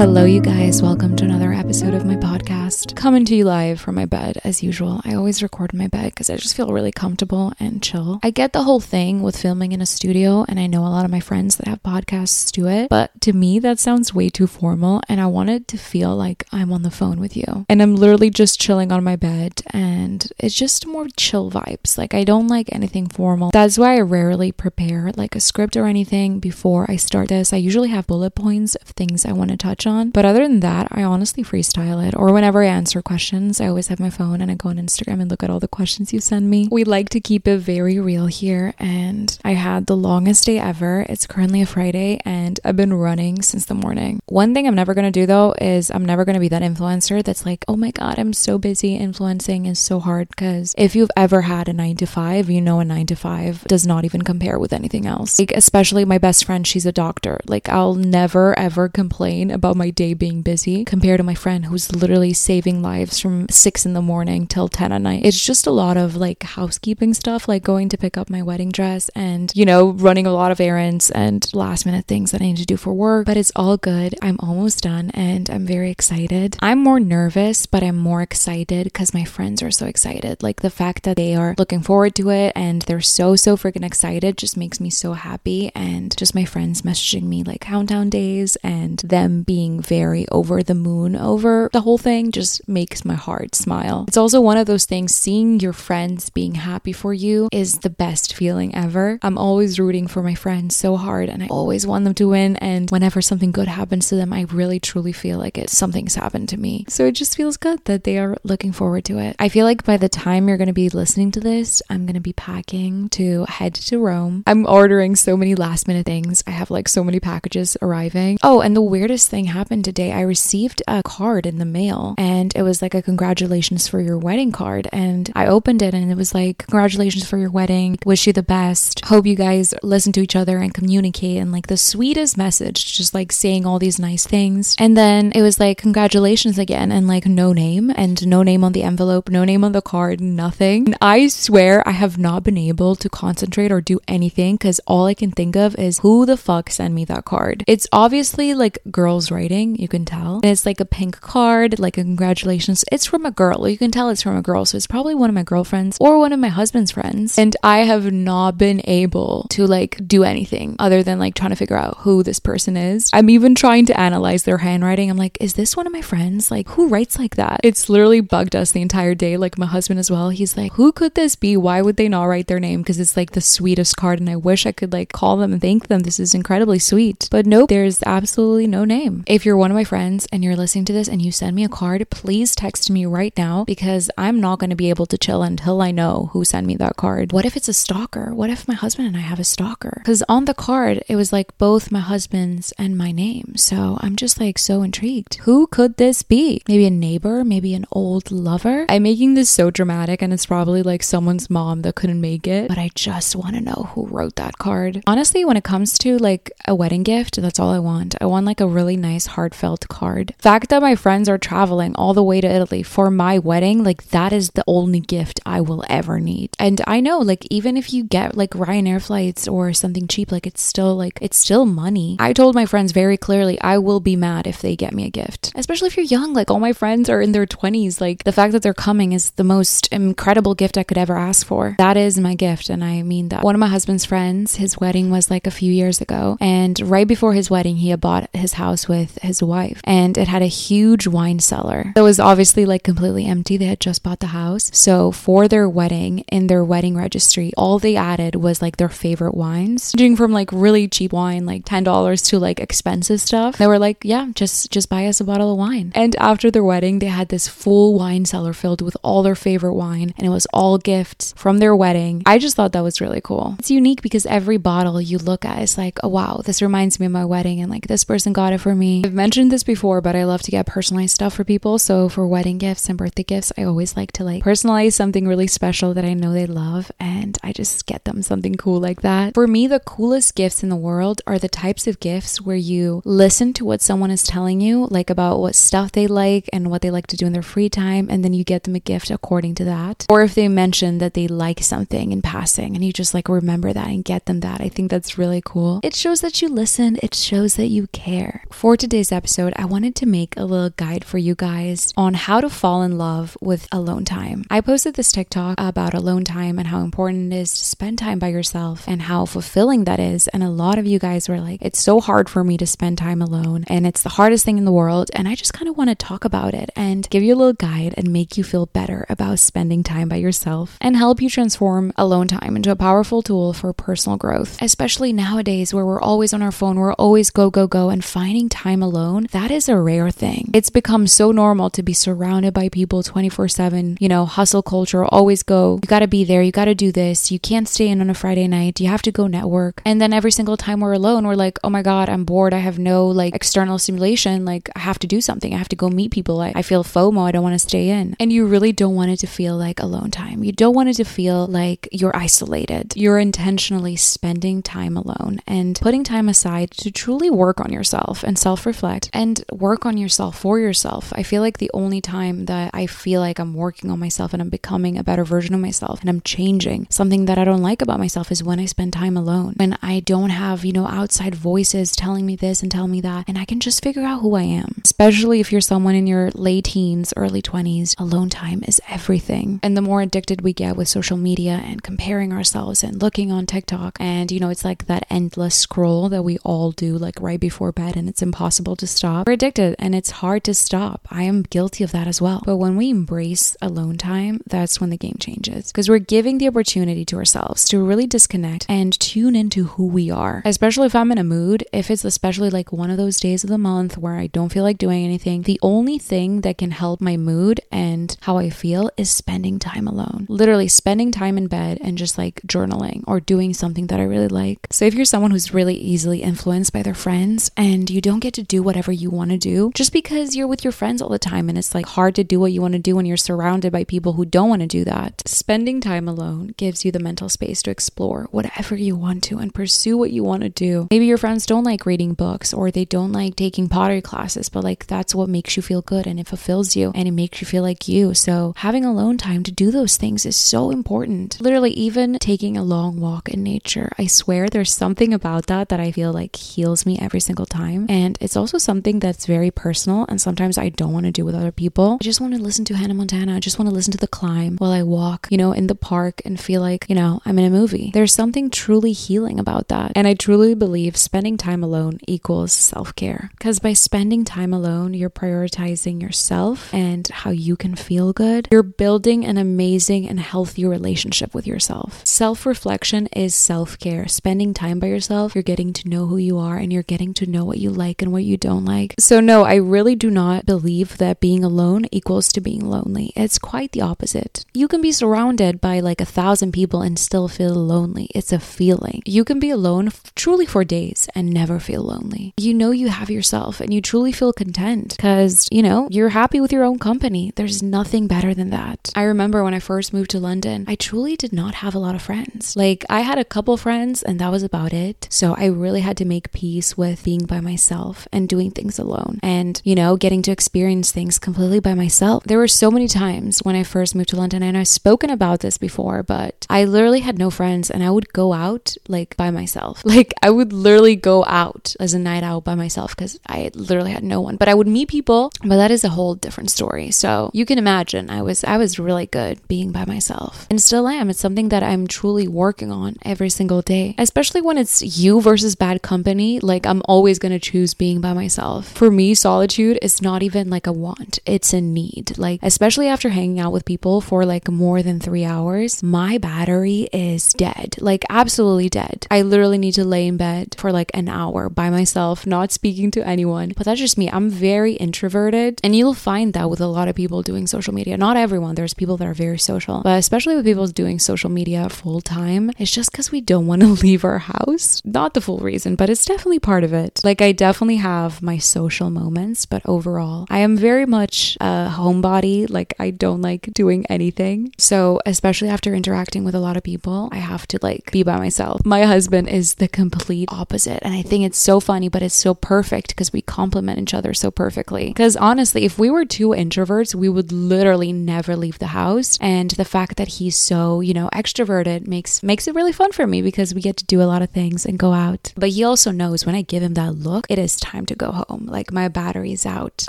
Hello, you guys. Welcome to another episode of my podcast. Coming to you live from my bed as usual. I always record in my bed because I just feel really comfortable and chill. I get the whole thing with filming in a studio, and I know a lot of my friends that have podcasts do it, but to me, that sounds way too formal, and I wanted to feel like I'm on the phone with you. And I'm literally just chilling on my bed, and it's just more chill vibes. Like, I don't like anything formal. That's why I rarely prepare like a script or anything before I start this. I usually have bullet points of things I want to touch on. But other than that, I honestly freestyle it. Or whenever I answer questions, I always have my phone and I go on Instagram and look at all the questions you send me. We like to keep it very real here. And I had the longest day ever. It's currently a Friday and I've been running since the morning. One thing I'm never to do though is I'm never to be that influencer that's like, oh my God, I'm so busy. Influencing is so hard. Because if you've ever had a nine to five, you know a nine to five does not even compare with anything else. Like, especially my best friend, she's a doctor. Like, I'll never ever complain about my day being busy compared to my friend who's literally saving lives from six in the morning till 10 at night. It's just a lot of like housekeeping stuff, like going to pick up my wedding dress and, you know, running a lot of errands and last minute things that I need to do for work. But it's all good. I'm almost done and I'm very excited. I'm more nervous, but I'm more excited because my friends are so excited. Like the fact that they are looking forward to it and they're so, so freaking excited just makes me so happy. And just my friends messaging me like countdown days and them being very over the moon over the whole thing just makes my heart smile. It's also one of those things, seeing your friends being happy for you is the best feeling ever. I'm always rooting for my friends so hard and I always want them to win. And whenever something good happens to them, I really truly feel like it something's happened to me. So it just feels good that they are looking forward to it. I feel like by the time you're going to be listening to this, I'm going to be packing to head to Rome. I'm ordering so many last minute things. I have like so many packages arriving. Oh, and the weirdest thing happened today. I received a card in the mail and it was like a congratulations for your wedding card. And I opened it and it was like, congratulations for your wedding. Wish you the best. Hope you guys listen to each other and communicate. And like the sweetest message, just like saying all these nice things. And then it was like, congratulations again. And like no name and no name on the envelope, no name on the card, nothing. And I swear I have not been able to concentrate or do anything because all I can think of is who the fuck sent me that card. It's obviously like girls writing, you can tell. And it's like a pink card, like a congratulations. It's from a girl. You can tell it's from a girl. So it's probably one of my girlfriends or one of my husband's friends. And I have not been able to like do anything other than like trying to figure out who this person is. I'm even trying to analyze their handwriting. I'm like, is this one of my friends? Like, who writes like that? It's literally bugged us the entire day. Like, my husband as well. He's like, who could this be? Why would they not write their name? Because it's like the sweetest card. And I wish I could like call them and thank them. This is incredibly sweet. But nope, there's absolutely no name. If you're one of my friends and you're listening to this and you send me a card, please text me right now because I'm not going to be able to chill until I know who sent me that card. What if it's a stalker? What if my husband and I have a stalker? Because on the card, it was like both my husband's and my name. So I'm just like so intrigued. Who could this be? Maybe a neighbor? Maybe an old lover? I'm making this so dramatic and it's probably like someone's mom that couldn't make it, but I just want to know who wrote that card. Honestly, when it comes to like a wedding gift, that's all I want. I want like a really nice, heartfelt card. Fact that my friends are traveling all the way to Italy for my wedding, like that is the only gift I will ever need. And I know, like, even if you get like Ryanair flights or something cheap, like it's still like it's still money. I told my friends very clearly I will be mad if they get me a gift. Especially if you're young, like all my friends are in their 20s. Like the fact that they're coming is the most incredible gift I could ever ask for. That is my gift, and I mean that. One of my husband's friends, his wedding was like a few years ago, and right before his wedding, he had bought his house with his wife, and it had a huge wine cellar. It was obviously like completely empty. They had just bought the house. So for their wedding, in their wedding registry, all they added was like their favorite wines, ranging from like really cheap wine, like ten dollars, to like expensive stuff. They were like, yeah, just just buy us a bottle of wine. And after their wedding, they had this full wine cellar filled with all their favorite wine, and it was all gifts from their wedding. I just thought that was really cool. It's unique because every bottle you look at is like, oh wow, this reminds me of my wedding, and like this person got it for me. I've mentioned this before, but I love to get personalized stuff for people people. So for wedding gifts and birthday gifts, I always like to like personalize something really special that I know they love and I just get them something cool like that. For me, the coolest gifts in the world are the types of gifts where you listen to what someone is telling you, like about what stuff they like and what they like to do in their free time, and then you get them a gift according to that. Or if they mention that they like something in passing and you just like remember that and get them that, I think that's really cool. It shows that you listen, it shows that you care. For today's episode, I wanted to make a little guide for you guys on how to fall in love with alone time. I posted this TikTok about alone time and how important it is to spend time by yourself and how fulfilling that is. And a lot of you guys were like, it's so hard for me to spend time alone and it's the hardest thing in the world. And I just kind of want to talk about it and give you a little guide and make you feel better about spending time by yourself and help you transform alone time into a powerful tool for personal growth, especially nowadays where we're always on our phone, we're always go, go, go, and finding time alone. That is a rare thing. It's become so normal to be surrounded by people 24 7, you know, hustle culture, always go. You got to be there. You got to do this. You can't stay in on a Friday night. You have to go network. And then every single time we're alone, we're like, oh my God, I'm bored. I have no like external stimulation. Like, I have to do something. I have to go meet people. I, I feel FOMO. I don't want to stay in. And you really don't want it to feel like alone time. You don't want it to feel like you're isolated. You're intentionally spending time alone and putting time aside to truly work on yourself and self reflect and work on yourself for yourself. I feel like the only time that I feel like I'm working on myself and I'm becoming a better version of myself and I'm changing something that I don't like about myself is when I spend time alone. When I don't have, you know, outside voices telling me this and telling me that, and I can just figure out who I am. Especially if you're someone in your late teens, early 20s, alone time is everything. And the more addicted we get with social media and comparing ourselves and looking on TikTok, and you know, it's like that endless scroll that we all do like right before bed and it's impossible to stop. We're addicted and it's hard to stop. I am guilty of that as well. But when we embrace alone time, that's when the game changes because we're giving the opportunity to ourselves to really disconnect and tune into who we are. Especially if I'm in a mood, if it's especially like one of those days of the month where I don't feel like doing anything, the only thing that can help my mood and how I feel is spending time alone. Literally spending time in bed and just like journaling or doing something that I really like. So if you're someone who's really easily influenced by their friends and you don't get to do whatever you want to do just because you're with your friends all the time and it's like hard to do what you want to do when you're surrounded by people who don't want to do that. Spending time alone gives you the mental space to explore whatever you want to and pursue what you want to do. Maybe your friends don't like reading books or they don't like taking pottery classes, but like that's what makes you feel good and it fulfills you and it makes you feel like you. So having alone time to do those things is so important. Literally, even taking a long walk in nature, I swear there's something about that that I feel like heals me every single time. And it's also something that's very personal and sometimes I don't want to do with other people. I just want to listen to Hannah Montana. I just want to listen to the climb while I walk, you know, in the park and feel like, you know, I'm in a movie. There's something truly healing about that. And I truly believe spending time alone equals self care. Because by spending time alone, you're prioritizing yourself and how you can feel good. You're building an amazing and healthy relationship with yourself. Self reflection is self care. Spending time by yourself, you're getting to know who you are and you're getting to know what you like and what you don't like. So, no, I really do not believe that being alone equals to being lonely. It's quite the opposite. You can be surrounded by like a thousand people and still feel lonely. It's a feeling. You can be alone f- truly for days and never feel lonely. You know you have yourself and you truly feel content because, you know, you're happy with your own company. There's nothing better than that. I remember when I first moved to London, I truly did not have a lot of friends. Like, I had a couple friends and that was about it. So I really had to make peace with being by myself and doing things alone and, you know, getting to experience things completely by myself. There were so many times when I first moved to London, and I've spoken about this before, but I literally had no friends and I would go out like by myself. Like, I would literally go out as a night out by myself because I literally had no one. But I would meet people, but that is a whole different story. So you can imagine I was I was really good being by myself and still am. It's something that I'm truly working on every single day, especially when it's you versus bad company. Like I'm always to choose being by myself. For me, solitude is not even like a want, it's a need. Like, especially after hanging out with people for like more than three hours, my battery is dead. Like, absolutely dead. I literally need to lay in bed for like an hour by myself, not speaking to anyone. But that's just me. I'm very introverted, and you'll find that with a lot of people doing social media. Not everyone, there's people that are very social, but especially with people doing social media full time, it's just because we don't want to leave our house. Not the full reason, but it's definitely part of it. Like, I definitely have my social moments, but overall, I am very much a homebody. Like, I don't like doing anything. So, especially after interacting with a lot of people, I have to like be by myself. My husband is the complete opposite. And I think it's so funny, but it's so perfect because we complement each other so perfectly. Because honestly, if we were two introverts, we would literally never leave the house. And the fact that he's so, you know, extroverted makes makes it really fun for me because we get to do a lot of things and go out. But he also knows when I give him that look, it is time to go home. Like my battery's out.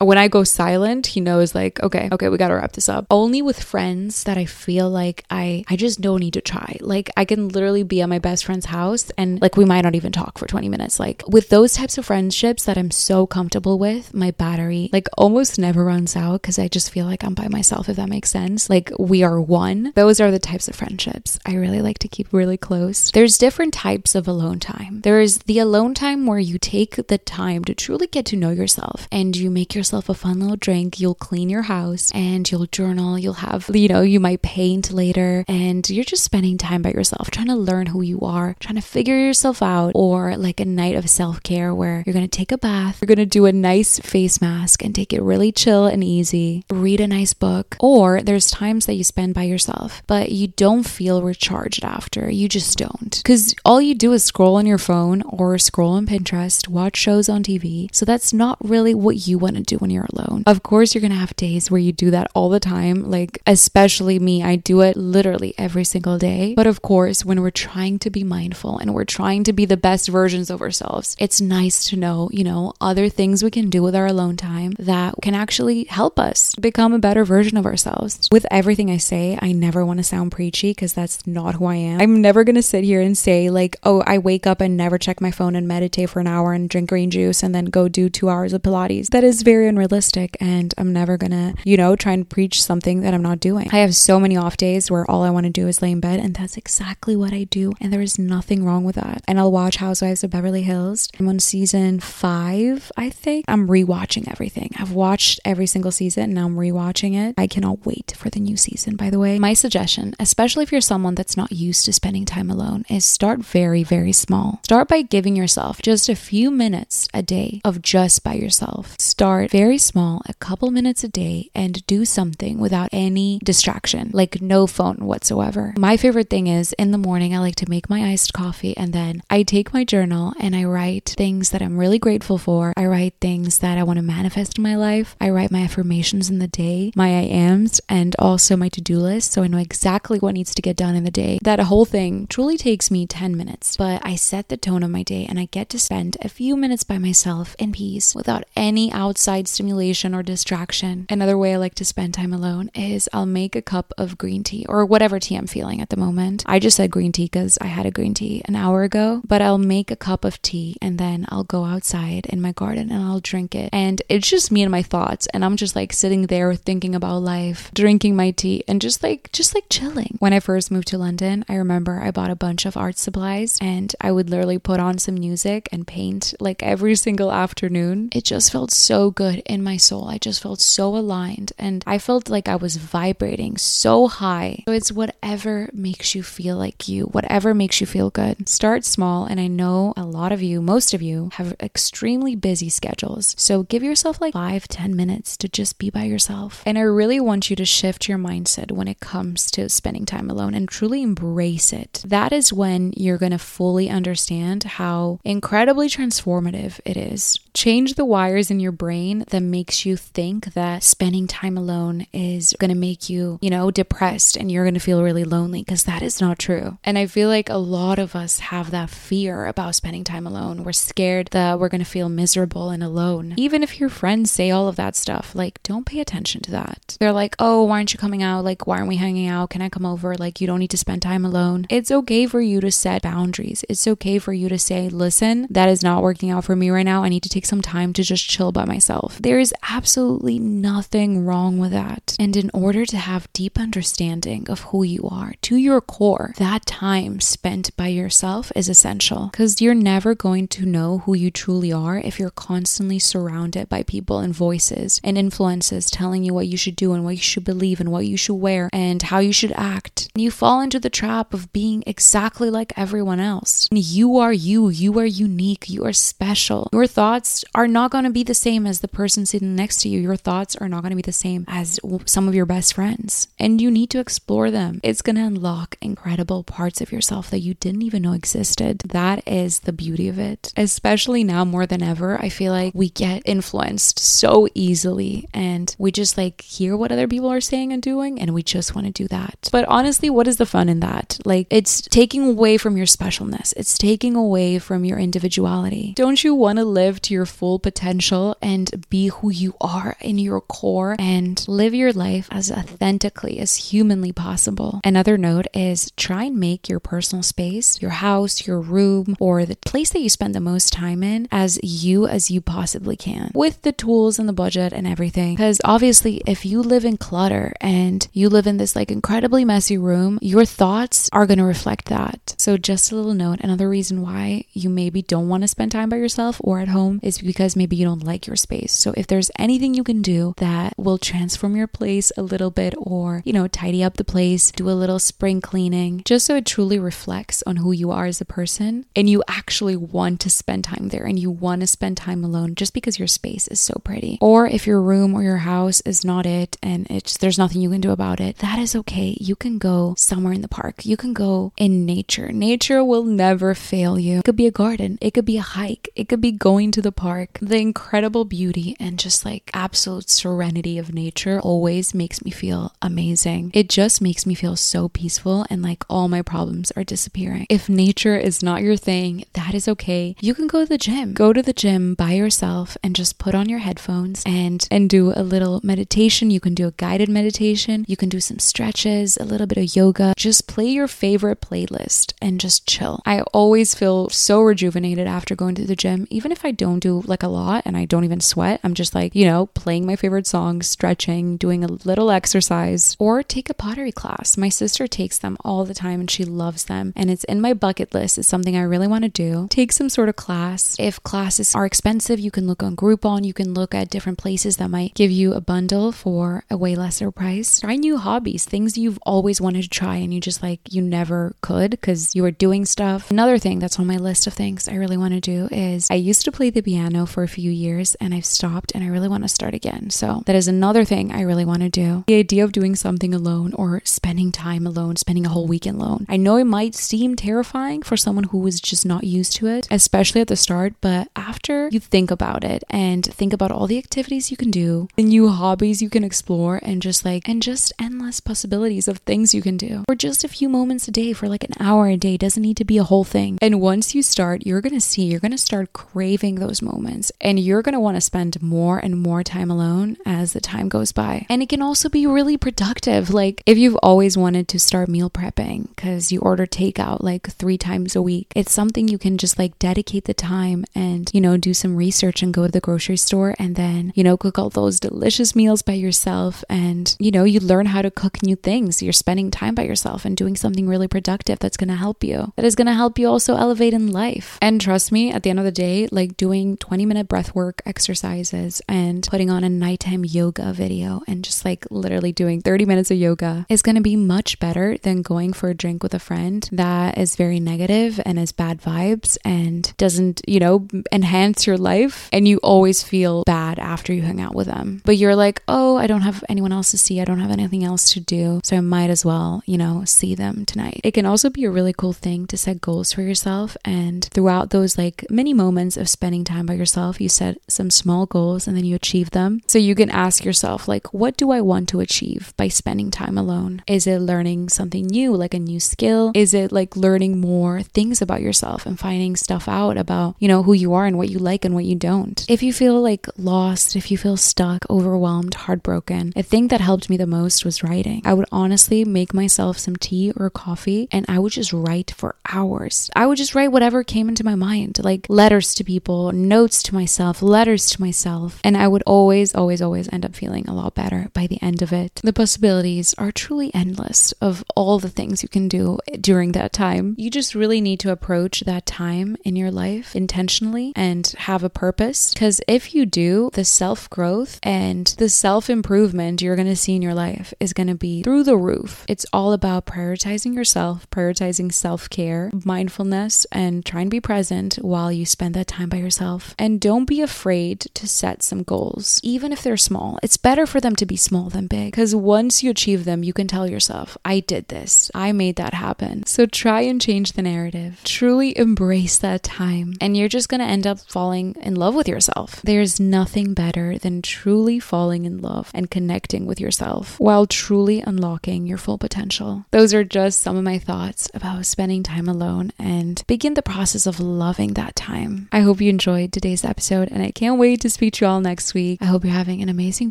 When I go silent, he knows like, okay, okay, we gotta wrap this up. Only with friends that I feel like I I just don't need to try. Like I can literally be at my best friend's house and like we might not even talk for 20 minutes. Like with those types of friendships that I'm so comfortable with, my battery like almost never runs out because I just feel like I'm by myself, if that makes sense. Like we are one. Those are the types of friendships I really like to keep really close. There's different types of alone time. There's the alone time where you take the time to truly get to know yourself and you make yourself a fun little drink. You'll clean your house and you'll journal. You'll have, you know, you might paint later and you're just spending time by yourself, trying to learn who you are, trying to figure yourself out, or like a night of self care where you're to take a bath, you're to do a nice face mask and take it really chill and easy, read a nice book, or there's times that you spend by yourself, but you don't feel recharged after. You just don't. Because all you do is scroll on your phone or scroll on Pinterest, watch shows on TV. So that's not really what you want to do when you're alone. Of course, you're to have days where you do that all the time. Like, especially me, I do it literally every single day. But of course, when we're trying to be mindful and we're trying to be the best versions of ourselves, it's nice to know, you know, other things we can do with our alone time that can actually help us become a better version of ourselves. With everything I say, I never want to sound preachy because that's not who I am. I'm never to sit here and say, like, oh, I wake up and never check my phone and meditate for an hour and drink green juice and then go do two hours of Pilates. That is very unrealistic. And I'm never to, you know, try and preach something that I'm not doing. I have so many off days where all I want to do is lay in bed. And that's exactly what I do. And there is nothing wrong with that. And I'll watch Housewives of Beverly Hills. I'm on season five, I think. I'm rewatching everything. I've watched every single season and now I'm rewatching it. I cannot wait for the new season, by the way. My suggestion, especially if you're someone that's not used to spending time alone, is start very, very small. Start by giving yourself just a few minutes a day of just by yourself. Start very small, a couple minutes a day, and do something without any distraction, like no phone whatsoever. My favorite thing is in the morning, I like to make my iced coffee and then I take my journal and I write things that I'm really grateful for. I write things that I want to manifest in my life. I write my affirmations in the day, my I ams, and also my to do list so I know exactly what needs to get done in the day. That whole thing truly takes me 10 minutes, but I set the tone of my day and I get to spend a few minutes by myself in peace without any outside stimulation or distraction. Another way I like to spend time alone is I'll make a cup of green tea or whatever tea I'm feeling at the moment. I just said green tea because I had a green tea an hour ago, but I'll make a cup of tea and then I'll go outside in my garden and I'll drink it. And it's just me and my thoughts. And I'm just like sitting there thinking about life, drinking my tea, and just like, just like chilling. When I first moved to London, I remember I bought a bunch of art supplies and I would literally put on some music and paint like every single afternoon. It just felt so good in my soul. I just felt so aligned and I felt like I was vibrating so high. So it's whatever makes you feel like you, whatever makes you feel good. Start small. And I know a lot of you, most of you, have extremely busy schedules. So give yourself like five, ten minutes to just be by yourself. And I really want you to shift your mindset when it comes to spending time alone and truly embrace it. That is when you're going to fully understand how incredibly transformative it is. Change the wires in your brain that makes you think that spending time alone is going to make you, you know, depressed and you're going to feel really lonely because that is not true. And I feel like a lot of us have that fear about spending time alone. We're scared that we're going to feel miserable and alone. Even if your friends say all of that stuff, like, don't pay attention to that. They're like, oh, why aren't you coming out? Like, why aren't we hanging out? Can I come over? Like, you don't need to spend time alone. It's okay for you to set boundaries. It's okay for you to say, listen, that is not working out for me right now. I need to take some time to just chill by myself. There is absolutely nothing wrong with that. And in order to have deep understanding of who you are to your core, that time spent by yourself is essential because you're never going to know who you truly are if you're constantly surrounded by people and voices and influences telling you what you should do and what you should believe and what you should wear and how you should act. You fall into the trap of being exactly like everyone else. You are you, you are unique, you are special. Your thoughts are not going to be the same as the person sitting next to you, your thoughts are not going to be the same as some of your best friends. And you need to explore them. It's going to unlock incredible parts of yourself that you didn't even know existed. That is the beauty of it. Especially now more than ever, I feel like we get influenced so easily and we just like hear what other people are saying and doing and we just want to do that. But honestly, what is the fun in that? Like it's taking away from your specialness. It's taking away from your individuality. Don't you want to live to your full potential and be who you are in your core and live your life as authentically as humanly possible? Another note is try and make your personal space, your house, your room, or the place that you spend the most time in as you as you possibly can with the tools and the budget and everything. Because obviously, if you live in clutter and you live in this like incredibly messy room, your thoughts are going to reflect that. So, just a little note another reason why you maybe don't want to spend time by yourself or at home is because maybe you don't like your space. So, if there's anything you can do that will transform your place a little bit or, you know, tidy up the place, do a little spring cleaning, just so it truly reflects on who you are as a person and you actually want to spend time there and you want to spend time alone just because your space is so pretty. Or if your room or your house is not it and it's there's nothing you can do about it, that is okay. You can go somewhere in the park. You can go in nature. Nature will never fail you. It could be a garden, it could be a hike, it could be going to the park. The incredible beauty and just like absolute serenity of nature always makes me feel amazing. It just makes me feel so peaceful and like all my problems are disappearing. If nature is not your thing, that is okay. You can go to the gym. Go to the gym by yourself and just put on your headphones and and do a little meditation. You can do a guided meditation. You can do some stretches, a little bit of yoga. Just play your favorite playlist and just chill. I always feel so rejuvenated after going to the gym, even if I don't do like a lot and I don't even sweat. I'm just like, you know, playing my favorite songs, stretching, doing a little exercise, or take a pottery class. My sister takes them all the time and she loves them. And it's in my bucket list. It's something I really want to do. Take some sort of class. If classes are expensive, you can look on Groupon. You can look at different places that might give you a bundle for a way lesser price. Try new hobbies, things you've always wanted to try and you just like you never could because you were doing stuff. Another thing that's on my list of things I really want to do is I used to play the piano for a few years and I've stopped and I really want to start again. So that is another thing I really want to do. The idea of doing something alone or spending time alone, spending a whole weekend alone. I know it might seem terrifying for someone who is just not used to it, especially at the start, but after you think about it and think about all the activities you can do, the new hobbies you can explore, and just like, and just endless possibilities of things you can do, or just a few moments a day for like an hour a day doesn't need to be a whole thing. And once you start, you're gonna see, you're gonna start craving those moments, and you're gonna wanna spend more and more time alone as the time goes by. And it can also be really productive. Like, if you've always wanted to start meal prepping because you order takeout like three times a week, it's something you can just like dedicate the time and, you know, do some research and go to the grocery store and then, you know, cook all those delicious meals by yourself. And, you know, you learn how to cook new things. You're spending time by yourself and doing something really productive that's going to help you. That is going to help you also elevate in life. And trust me, at the end of the day, like doing 20 minute breath work exercises and putting on a nighttime yoga video and just like literally doing 30 minutes of yoga is going to be much better than going for a drink with a friend that is very negative and has bad vibes and doesn't, you know, enhance your life. And you always feel bad after you hang out with them. But you're like, oh, I don't have anyone else to see. I don't have anything else to do. So I might as well, you know, see them tonight. It can also be a really cool thing to set goals for yourself. And throughout those like many moments of spending time by yourself, you set some small goals and then you achieve them. So you can ask yourself, like, what do I want to achieve by spending time alone? Is it learning something new, like a new skill? Is it like learning more things about yourself and finding stuff out about, you know, who you are and what you like and what you don't? If you feel like lost, if you feel stuck, overwhelmed, heartbroken, a thing that helped me the most was writing. I would honestly make myself some tea or coffee and I would just write for hours. I would just write whatever came into my mind, like letters to people, notes to myself, letters to myself. And I would always, always, always end up feeling a lot better by the end of it. The possibilities are truly endless of all the things you can do during that time. You just really need to approach that time in your life intentionally and have a purpose. Because if you do, the self growth and the self improvement you're going to see in your life is going to be through the roof. It's all about prioritizing yourself, prioritizing self care, mindfulness, and try and be present while you spend that time by yourself. And don't be afraid to set some goals, even if they're small. It's better for them to be small than big because once you achieve them, you can tell yourself, I did this, I made that happen. So try and change the narrative. Truly embrace that time, and you're just gonna end up falling in love with yourself. There's nothing better than truly falling in love and connecting with yourself while truly unlocking your full potential. Those are just some of my thoughts about spending time alone and begin the process of loving that time. I hope you enjoyed today's episode, and I can't wait to speak to you all next week. I hope you're having an amazing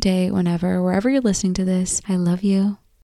day whenever, wherever you're listening to this. I love you.